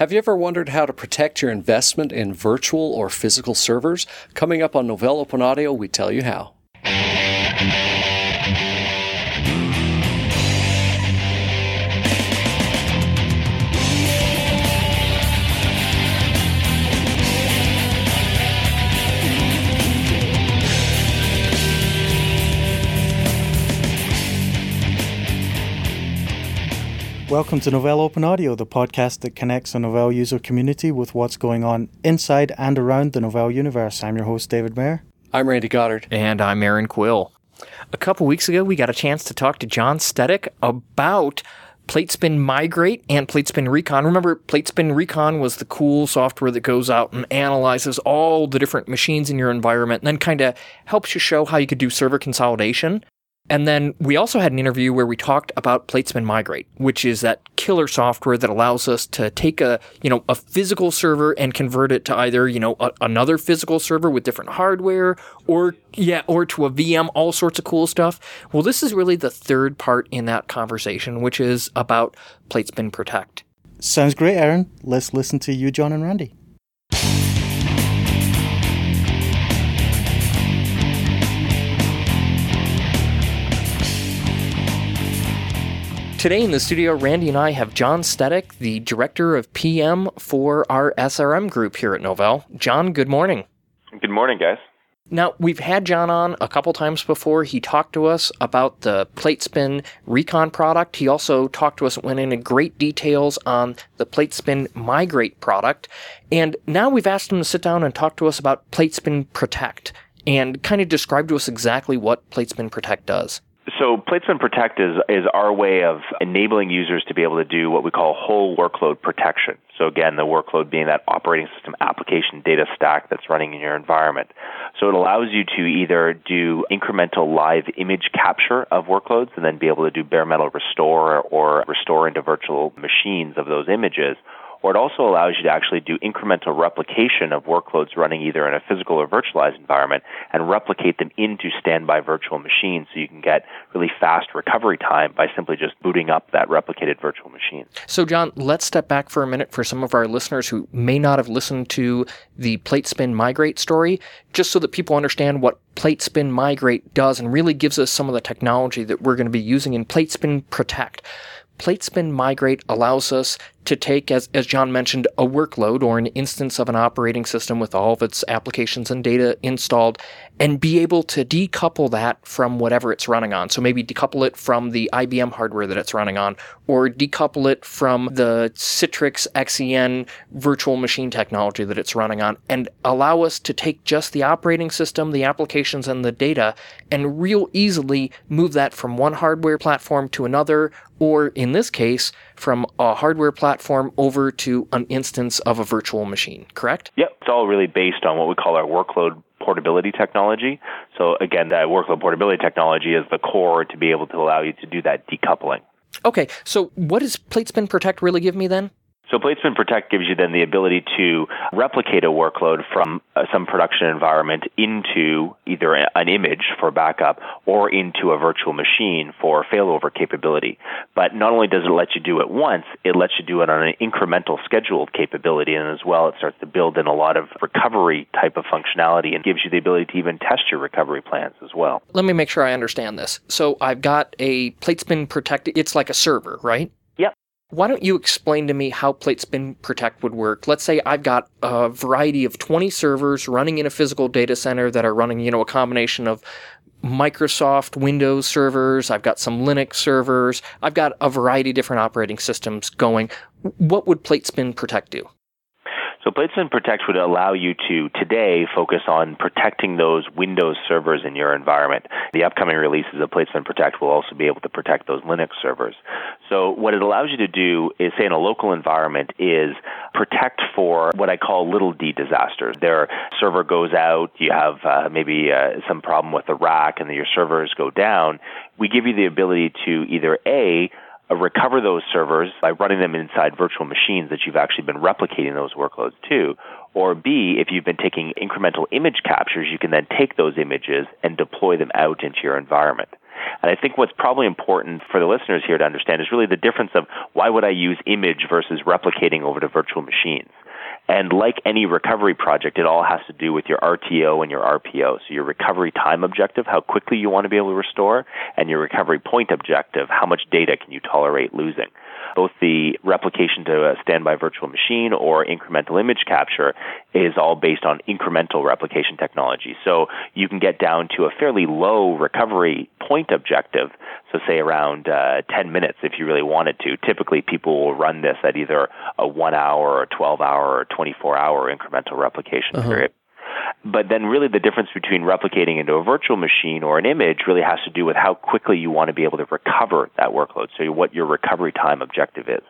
Have you ever wondered how to protect your investment in virtual or physical servers? Coming up on Novell Open Audio, we tell you how. Welcome to Novell Open Audio, the podcast that connects the Novell user community with what's going on inside and around the Novell universe. I'm your host, David Mayer. I'm Randy Goddard. And I'm Erin Quill. A couple weeks ago, we got a chance to talk to John Stetic about PlateSpin Migrate and PlateSpin Recon. Remember, PlateSpin Recon was the cool software that goes out and analyzes all the different machines in your environment and then kind of helps you show how you could do server consolidation. And then we also had an interview where we talked about PlateSpin Migrate, which is that killer software that allows us to take a, you know, a physical server and convert it to either, you know, a, another physical server with different hardware or, yeah, or to a VM, all sorts of cool stuff. Well, this is really the third part in that conversation, which is about PlateSpin Protect. Sounds great, Erin. Let's listen to you, John and Randy. Today in the studio, Randy and I have John Stetic, the director of PM for our SRM group here at Novell. John, good morning. Good morning, guys. Now, we've had John on a couple times before. He talked to us about the PlateSpin Recon product. He also talked to us, went into great details on the PlateSpin Migrate product. And now we've asked him to sit down and talk to us about PlateSpin Protect and kind of describe to us exactly what PlateSpin Protect does. So PlateSpin Protect is, is our way of enabling users to be able to do what we call whole workload protection. So again, the workload being that operating system application data stack that's running in your environment. So it allows you to either do incremental live image capture of workloads and then be able to do bare metal restore or restore into virtual machines of those images or it also allows you to actually do incremental replication of workloads running either in a physical or virtualized environment and replicate them into standby virtual machines so you can get really fast recovery time by simply just booting up that replicated virtual machine. So, John, let's step back for a minute for some of our listeners who may not have listened to the PlateSpin Migrate story, just so that people understand what PlateSpin Migrate does and really gives us some of the technology that we're going to be using in PlateSpin Protect. PlateSpin Migrate allows us to take, as, as John mentioned, a workload or an instance of an operating system with all of its applications and data installed and be able to decouple that from whatever it's running on. So maybe decouple it from the IBM hardware that it's running on or decouple it from the Citrix XEN virtual machine technology that it's running on and allow us to take just the operating system, the applications, and the data and real easily move that from one hardware platform to another or in this case, from a hardware platform over to an instance of a virtual machine, correct? Yep. It's all really based on what we call our workload portability technology. So again, that workload portability technology is the core to be able to allow you to do that decoupling. Okay, so what does PlateSpin Protect really give me then? So PlateSpin Protect gives you then the ability to replicate a workload from uh, some production environment into either an image for backup or into a virtual machine for failover capability. But not only does it let you do it once, it lets you do it on an incremental scheduled capability, and as well, it starts to build in a lot of recovery type of functionality and gives you the ability to even test your recovery plans as well. Let me make sure I understand this. So I've got a PlateSpin Protect. It's like a server, right? Why don't you explain to me how PlateSpin Protect would work? Let's say I've got a variety of 20 servers running in a physical data center that are running, you know, a combination of Microsoft Windows servers, I've got some Linux servers, I've got a variety of different operating systems going. What would PlateSpin Protect do? So PlateSpin Protect would allow you to today focus on protecting those Windows servers in your environment. The upcoming releases of PlateSpin Protect will also be able to protect those Linux servers. So what it allows you to do is say in a local environment is protect for what I call little d disasters. Their server goes out, you have uh, maybe uh, some problem with the rack and your servers go down. We give you the ability to either A, Uh, recover those servers by running them inside virtual machines that you've actually been replicating those workloads to. Or B, if you've been taking incremental image captures, you can then take those images and deploy them out into your environment. And I think what's probably important for the listeners here to understand is really the difference of why would I use image versus replicating over to virtual machines. And like any recovery project, it all has to do with your RTO and your RPO. So your recovery time objective, how quickly you want to be able to restore, and your recovery point objective, how much data can you tolerate losing both the replication to a standby virtual machine or incremental image capture is all based on incremental replication technology. So you can get down to a fairly low recovery point objective, so say around uh, 10 minutes if you really wanted to. Typically, people will run this at either a one hour or 12 hour or 24 hour incremental replication uh-huh. period. But then really the difference between replicating into a virtual machine or an image really has to do with how quickly you want to be able to recover that workload. So what your recovery time objective is.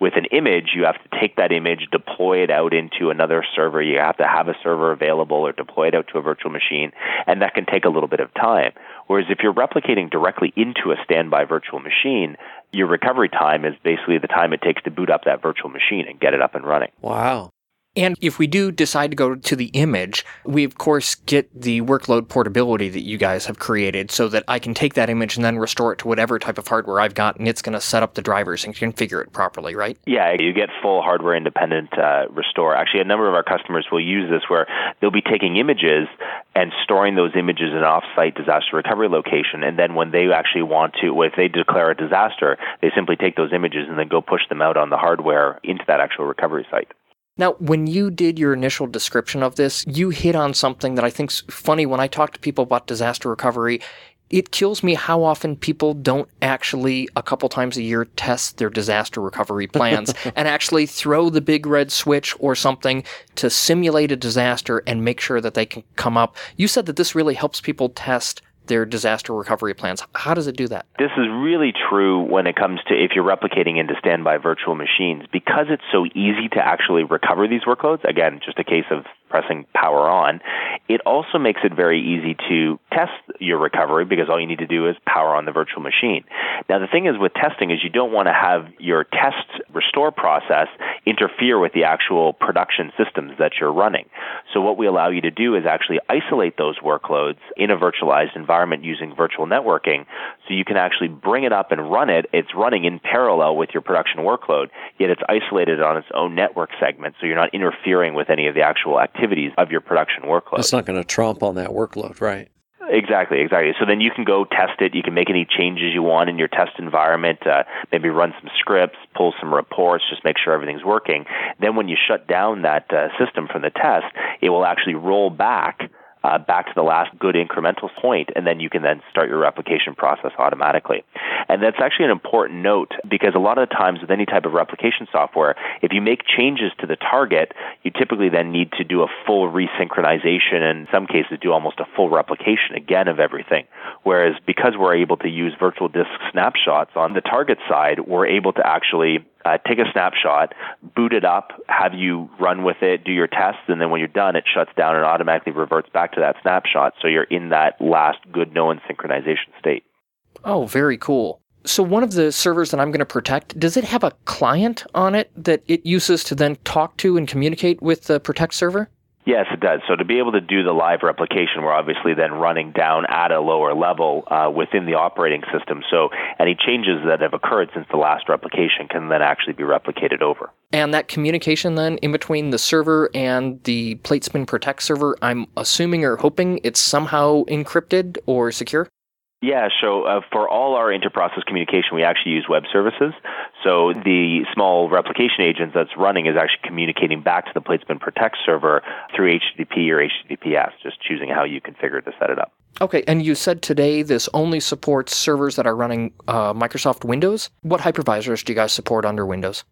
With an image, you have to take that image, deploy it out into another server. You have to have a server available or deploy it out to a virtual machine, and that can take a little bit of time. Whereas if you're replicating directly into a standby virtual machine, your recovery time is basically the time it takes to boot up that virtual machine and get it up and running. Wow. And if we do decide to go to the image, we of course get the workload portability that you guys have created so that I can take that image and then restore it to whatever type of hardware I've got and it's going to set up the drivers and configure it properly, right? Yeah, you get full hardware independent uh, restore. Actually, a number of our customers will use this where they'll be taking images and storing those images in an off-site disaster recovery location and then when they actually want to, if they declare a disaster, they simply take those images and then go push them out on the hardware into that actual recovery site. Now, when you did your initial description of this, you hit on something that I think's funny when I talk to people about disaster recovery. It kills me how often people don't actually, a couple times a year, test their disaster recovery plans and actually throw the big red switch or something to simulate a disaster and make sure that they can come up. You said that this really helps people test their disaster recovery plans. How does it do that? This is really true when it comes to if you're replicating into standby virtual machines because it's so easy to actually recover these workloads. Again, just a case of pressing power on. It also makes it very easy to test your recovery because all you need to do is power on the virtual machine. Now, the thing is with testing is you don't want to have your test restore process interfere with the actual production systems that you're running. So what we allow you to do is actually isolate those workloads in a virtualized environment using virtual networking so you can actually bring it up and run it. It's running in parallel with your production workload, yet it's isolated on its own network segment so you're not interfering with any of the actual activities of your production workload. It's not going to trump on that workload, right? Exactly, exactly. So then you can go test it. You can make any changes you want in your test environment. Uh, maybe run some scripts, pull some reports, just make sure everything's working. Then when you shut down that uh, system from the test, it will actually roll back uh, back to the last good incremental point, and then you can then start your replication process automatically. And that's actually an important note because a lot of the times with any type of replication software, if you make changes to the target, you typically then need to do a full resynchronization and in some cases do almost a full replication again of everything. Whereas because we're able to use virtual disk snapshots on the target side, we're able to actually uh, take a snapshot, boot it up, have you run with it, do your tests, and then when you're done, it shuts down and automatically reverts back to that snapshot. So you're in that last good known synchronization state. Oh, very cool. So one of the servers that I'm going to protect, does it have a client on it that it uses to then talk to and communicate with the protect server? Yes, it does. So to be able to do the live replication, we're obviously then running down at a lower level uh, within the operating system. So any changes that have occurred since the last replication can then actually be replicated over. And that communication then in between the server and the PlateSpin Protect server, I'm assuming or hoping it's somehow encrypted or secure? Yeah, so uh, for all our interprocess communication, we actually use web services. So the small replication agent that's running is actually communicating back to the PlateSpin Protect server through HTTP or HTTPS, just choosing how you configure to set it up. Okay, and you said today this only supports servers that are running uh, Microsoft Windows. What hypervisors do you guys support under Windows?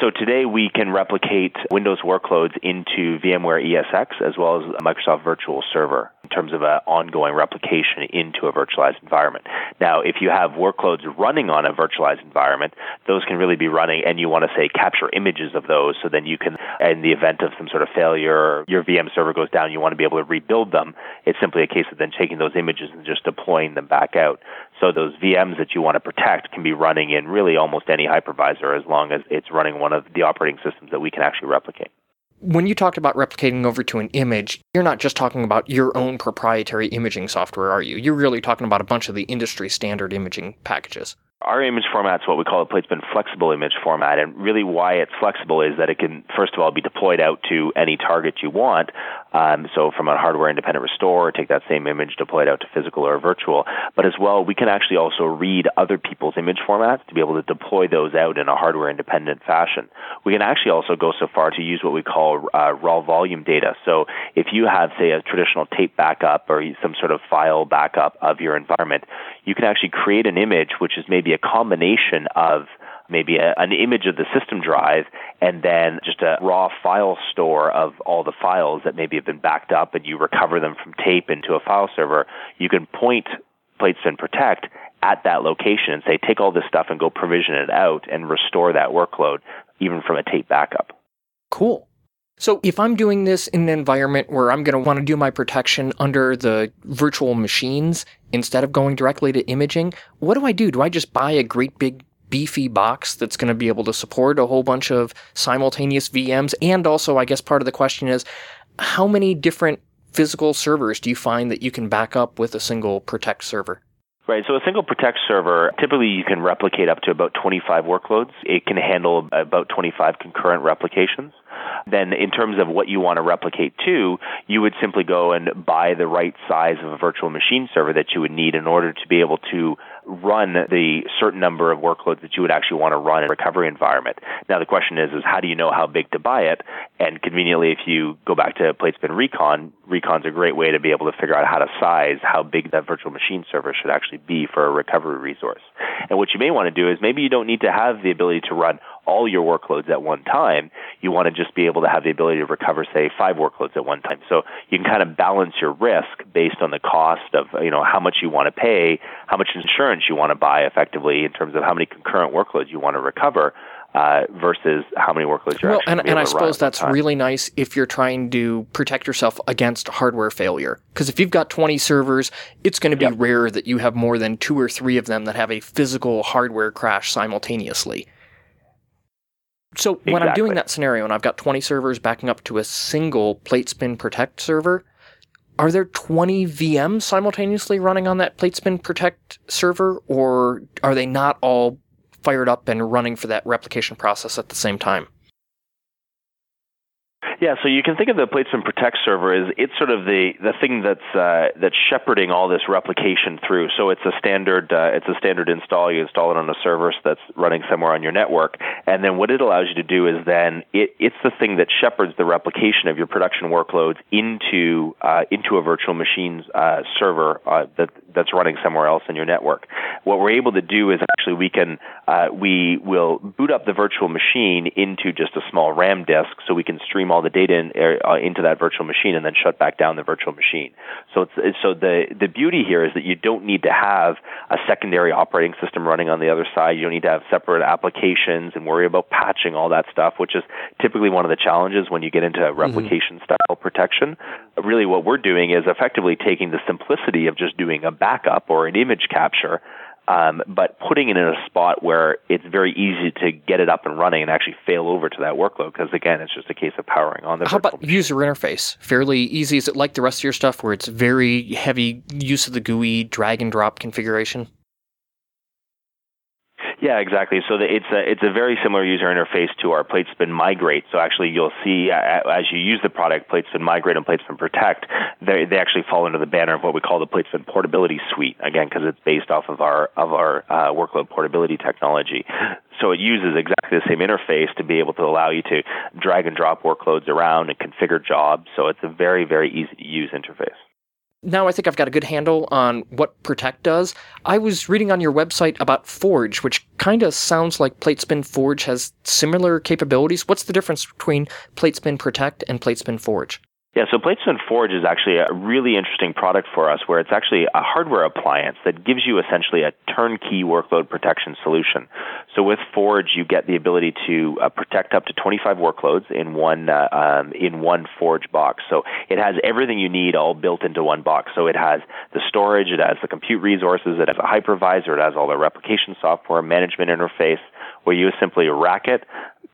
So today we can replicate Windows workloads into VMware ESX as well as Microsoft Virtual Server in terms of an ongoing replication into a virtualized environment. Now, if you have workloads running on a virtualized environment, those can really be running and you want to say capture images of those so then you can, in the event of some sort of failure, your VM server goes down, you want to be able to rebuild them. It's simply a case of then taking those images and just deploying them back out. So those VMs that you want to protect can be running in really almost any hypervisor as long as it's running one of the operating systems that we can actually replicate. When you talked about replicating over to an image, you're not just talking about your own proprietary imaging software, are you? You're really talking about a bunch of the industry standard imaging packages our image format is what we call a PlateSpin flexible image format. And really, why it's flexible is that it can, first of all, be deployed out to any target you want. Um, so, from a hardware independent restore, take that same image, deploy it out to physical or virtual. But as well, we can actually also read other people's image formats to be able to deploy those out in a hardware independent fashion. We can actually also go so far to use what we call uh, raw volume data. So, if you have, say, a traditional tape backup or some sort of file backup of your environment, you can actually create an image which is maybe a combination of maybe a, an image of the system drive and then just a raw file store of all the files that maybe have been backed up and you recover them from tape into a file server, you can point PlateSpin Protect at that location and say, take all this stuff and go provision it out and restore that workload even from a tape backup. Cool. So if I'm doing this in an environment where I'm going to want to do my protection under the virtual machines instead of going directly to imaging, what do I do? Do I just buy a great big beefy box that's going to be able to support a whole bunch of simultaneous VMs? And also, I guess part of the question is how many different physical servers do you find that you can back up with a single Protect server? Right. So a single Protect server, typically you can replicate up to about 25 workloads. It can handle about 25 concurrent replications. Then, in terms of what you want to replicate to, you would simply go and buy the right size of a virtual machine server that you would need in order to be able to run the certain number of workloads that you would actually want to run in a recovery environment. Now the question is, is how do you know how big to buy it? And conveniently, if you go back to PlateSpin Recon, Recon's a great way to be able to figure out how to size how big that virtual machine server should actually be for a recovery resource. And what you may want to do is maybe you don't need to have the ability to run all your workloads at one time. You want to just be able to have the ability to recover, say, five workloads at one time. So you can kind of balance your risk based on the cost of, you know, how much you want to pay, how much insurance you want to buy effectively in terms of how many concurrent workloads you want to recover. Uh, versus how many workloads you're well, actually and, and I suppose that's really nice if you're trying to protect yourself against hardware failure. Because if you've got 20 servers, it's going to be yep. rare that you have more than two or three of them that have a physical hardware crash simultaneously. So exactly. when I'm doing that scenario and I've got 20 servers backing up to a single PlateSpin Protect server, are there 20 VMs simultaneously running on that PlateSpin Protect server, or are they not all fired up and running for that replication process at the same time? Yeah, so you can think of the PlateSpin Protect server as it's sort of the, the thing that's uh, that's shepherding all this replication through. So it's a standard uh, it's a standard install. You install it on a server that's running somewhere on your network, and then what it allows you to do is then it, it's the thing that shepherds the replication of your production workloads into uh, into a virtual machines uh, server uh, that that's running somewhere else in your network. What we're able to do is actually we can uh, we will boot up the virtual machine into just a small RAM disk, so we can stream all the data in, uh, into that virtual machine and then shut back down the virtual machine. So it's, it's, so the the beauty here is that you don't need to have a secondary operating system running on the other side. You don't need to have separate applications and worry about patching all that stuff, which is typically one of the challenges when you get into mm-hmm. replication mm-hmm. style protection. Really, what we're doing is effectively taking the simplicity of just doing a backup or an image capture um, but putting it in a spot where it's very easy to get it up and running and actually fail over to that workload because again it's just a case of powering on the how about machine. user interface? Fairly easy. Is it like the rest of your stuff where it's very heavy use of the gui drag and drop configuration yeah, exactly. So the, it's a it's a very similar user interface to our PlateSpin Migrate. So actually, you'll see uh, as you use the product PlateSpin Migrate and PlateSpin Protect, they they actually fall under the banner of what we call the PlateSpin Portability Suite. Again, because it's based off of our of our uh, workload portability technology. So it uses exactly the same interface to be able to allow you to drag and drop workloads around and configure jobs. So it's a very very easy to use interface now I think I've got a good handle on what Protect does. I was reading on your website about Forge, which kind of sounds like PlateSpin Forge has similar capabilities. What's the difference between PlateSpin Protect and PlateSpin Forge? Yeah, so PlateSpin Forge is actually a really interesting product for us where it's actually a hardware appliance that gives you essentially a turnkey workload protection solution. So with Forge, you get the ability to uh, protect up to 25 workloads in one uh, um, in one Forge box. So it has everything you need all built into one box. So it has the storage, it has the compute resources, it has a hypervisor, it has all the replication software, management interface, where you simply rack it,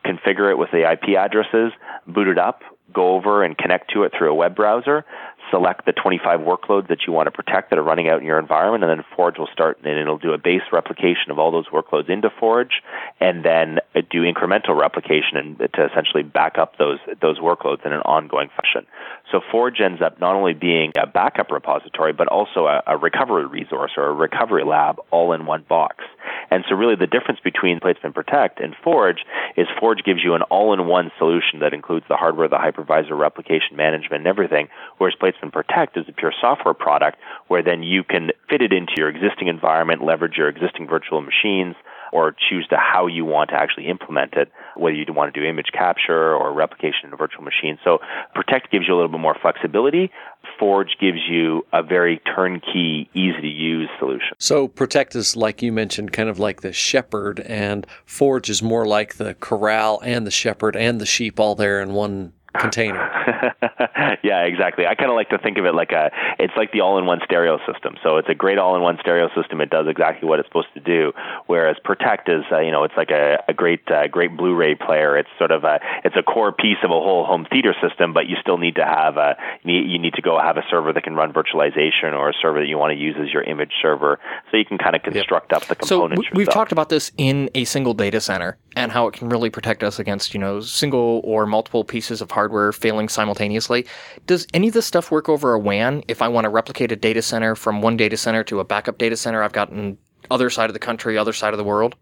configure it with the IP addresses, boot it up, go over and connect to it through a web browser, select the 25 workloads that you want to protect that are running out in your environment, and then Forge will start and it'll do a base replication of all those workloads into Forge, and then do incremental replication and to essentially back up those those workloads in an ongoing fashion. So Forge ends up not only being a backup repository, but also a, a recovery resource or a recovery lab all in one box. And so really the difference between Platespin Protect and Forge is Forge gives you an all-in-one solution that includes the hardware, the hypervisor, replication management, and everything, whereas Platespin Protect is a pure software product where then you can fit it into your existing environment, leverage your existing virtual machines, or choose to how you want to actually implement it, whether you want to do image capture or replication in a virtual machine. So Protect gives you a little bit more flexibility. Forge gives you a very turnkey, easy to use solution. So Protect is like you mentioned, kind of like the shepherd, and Forge is more like the corral and the shepherd and the sheep all there in one container. yeah, exactly. I kind of like to think of it like a it's like the all-in-one stereo system. So it's a great all-in-one stereo system. It does exactly what it's supposed to do. Whereas Protect is uh, you know it's like a, a great uh, great Blu-ray player. It's sort of a it's a core piece of a whole home theater system, but you still need to have a you need to go have a server that can run virtualization or a server that you want to use as your image server. So you can kind of construct yep. up the components. So we've talked about this in a single data center and how it can really protect us against you know single or multiple pieces of hardware failing simultaneously. Does any of this stuff work over a WAN? If I want to replicate a data center from one data center to a backup data center I've got in other side of the country, other side of the world?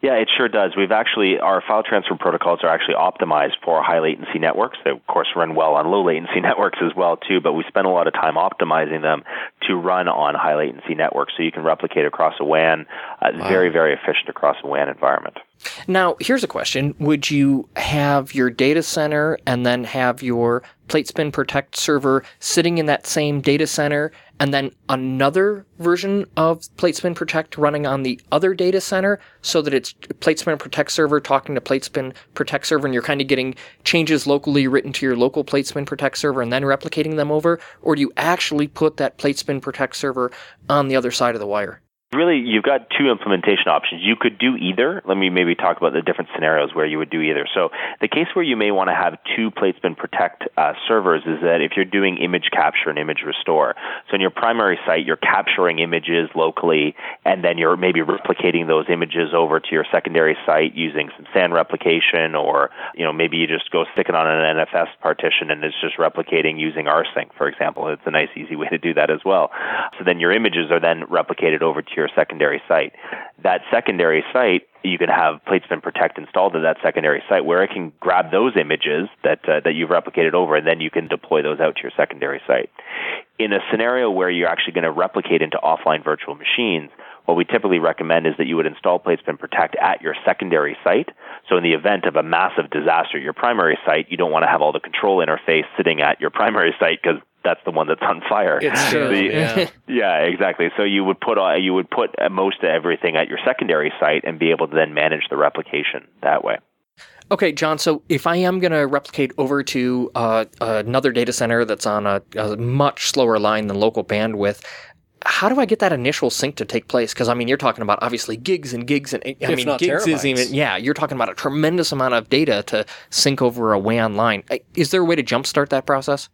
Yeah, it sure does. We've actually, our file transfer protocols are actually optimized for high latency networks. They, of course, run well on low latency networks as well, too, but we spend a lot of time optimizing them to run on high latency networks so you can replicate across a WAN. Uh, wow. Very, very efficient across a WAN environment. Now, here's a question. Would you have your data center and then have your Platespin Protect server sitting in that same data center and then another version of Platespin Protect running on the other data center so that it's Platespin Protect server talking to Platespin Protect server and you're kind of getting changes locally written to your local Platespin Protect server and then replicating them over? Or do you actually put that Platespin Protect server on the other side of the wire? Really, you've got two implementation options. You could do either. Let me maybe talk about the different scenarios where you would do either. So, the case where you may want to have two Platespin Protect uh, servers is that if you're doing image capture and image restore. So, in your primary site, you're capturing images locally, and then you're maybe replicating those images over to your secondary site using some SAN replication, or you know maybe you just go stick it on an NFS partition and it's just replicating using rsync, for example. It's a nice, easy way to do that as well. So then your images are then replicated over to your secondary site. That secondary site, you can have Platespin Protect installed to that secondary site where it can grab those images that uh, that you've replicated over, and then you can deploy those out to your secondary site. In a scenario where you're actually going to replicate into offline virtual machines, what we typically recommend is that you would install Platespin Protect at your secondary site. So in the event of a massive disaster at your primary site, you don't want to have all the control interface sitting at your primary site because that's the one that's on fire. It's true. The, yeah. yeah, exactly. So you would put you would put most of everything at your secondary site and be able to then manage the replication that way. Okay, John. So if I am going to replicate over to uh, another data center that's on a, a, much slower line than local bandwidth, how do I get that initial sync to take place? Because I mean, you're talking about obviously gigs and gigs, and I if mean, gigs terabytes. is even yeah. You're talking about a tremendous amount of data to sync over a WAN line. Is there a way to jumpstart that process?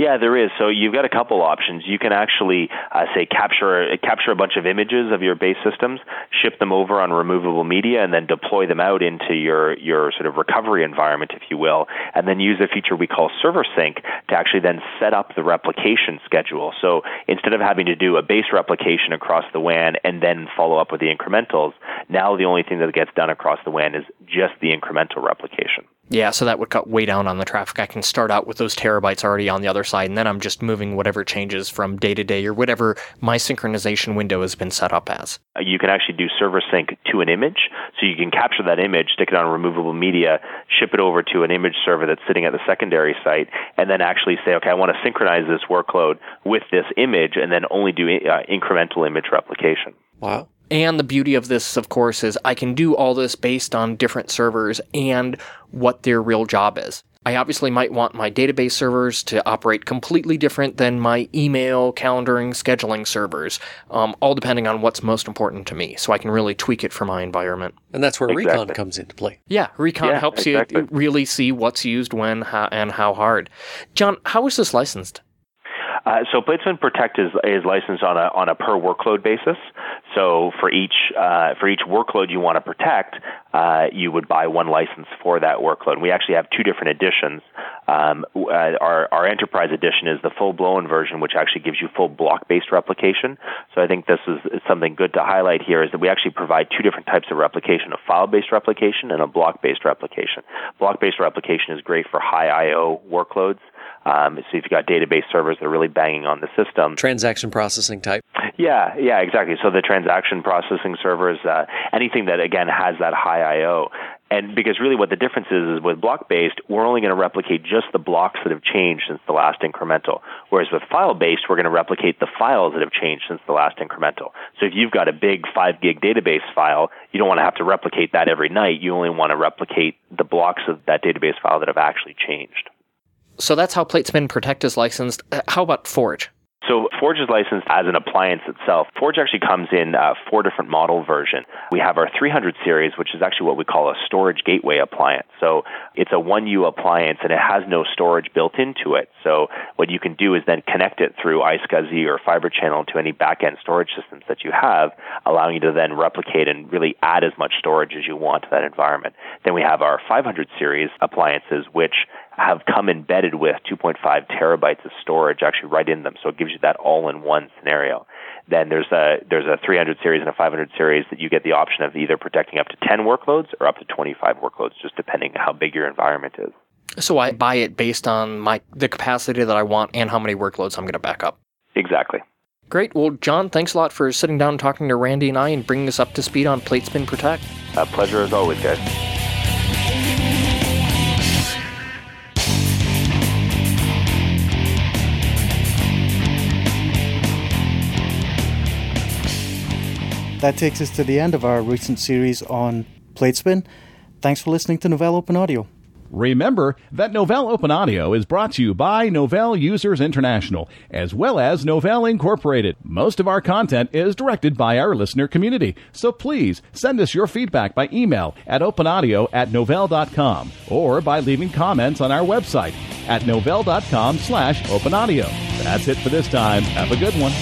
Yeah, there is. So you've got a couple options. You can actually uh, say capture capture a bunch of images of your base systems, ship them over on removable media, and then deploy them out into your your sort of recovery environment, if you will, and then use a feature we call server sync to actually then set up the replication schedule. So instead of having to do a base replication across the WAN and then follow up with the incrementals, now the only thing that gets done across the WAN is just the incremental replication. Yeah, so that would cut way down on the traffic. I can start out with those terabytes already on the other side, and then I'm just moving whatever changes from day to day or whatever my synchronization window has been set up as. You can actually do server sync to an image, so you can capture that image, stick it on removable media, ship it over to an image server that's sitting at the secondary site, and then actually say, okay, I want to synchronize this workload with this image, and then only do uh, incremental image replication. Wow. And the beauty of this, of course, is I can do all this based on different servers and what their real job is. I obviously might want my database servers to operate completely different than my email, calendaring, scheduling servers, um, all depending on what's most important to me. So I can really tweak it for my environment. And that's where Exactly. Recon comes into play. Yeah, Recon Yeah, helps exactly. you really see what's used when how, and how hard. John, how is this licensed? Uh, so PlateSpin Protect is, is licensed on a on a per workload basis. So for each uh, for each workload you want to protect, uh, you would buy one license for that workload. We actually have two different editions. Um, uh, our our enterprise edition is the full blown version, which actually gives you full block based replication. So I think this is, is something good to highlight here is that we actually provide two different types of replication: a file based replication and a block based replication. Block based replication is great for high I/O workloads. Um, so if you've got database servers that are really banging on the system, Transaction processing type. yeah, yeah, exactly. So the transaction processing servers, uh, anything that again has that high I/O, and because really what the difference is is with block based, we're only going to replicate just the blocks that have changed since the last incremental. Whereas with file based, we're going to replicate the files that have changed since the last incremental. So if you've got a big five gig database file, you don't want to have to replicate that every night. You only want to replicate the blocks of that database file that have actually changed. So that's how Platespin Protect is licensed. Uh, How about Forge? So Forge is licensed as an appliance itself. Forge actually comes in uh, four different model versions. We have our 300 series, which is actually what we call a storage gateway appliance. So it's a 1U appliance and it has no storage built into it. So what you can do is then connect it through iSCSI or Fiber Channel to any backend storage systems that you have, allowing you to then replicate and really add as much storage as you want to that environment. Then we have our 500 series appliances, which have come embedded with 2.5 terabytes of storage actually right in them. So it gives you that all-in-one scenario. Then there's a there's a 300 series and a 500 series that you get the option of either protecting up to 10 workloads or up to 25 workloads, just depending on how big your environment is. So I buy it based on my the capacity that I want and how many workloads I'm going to back up. Exactly. Great. Well, John, thanks a lot for sitting down and talking to Randy and I and bringing us up to speed on Platespin Protect. A pleasure as always, guys. That takes us to the end of our recent series on Platespin. Thanks for listening to Novell Open Audio. Remember that Novell Open Audio is brought to you by Novell Users International, as well as Novell Incorporated. Most of our content is directed by our listener community, so please send us your feedback by email at openaudio at novell.com or by leaving comments on our website at novell.com slash openaudio. That's it for this time. Have a good one.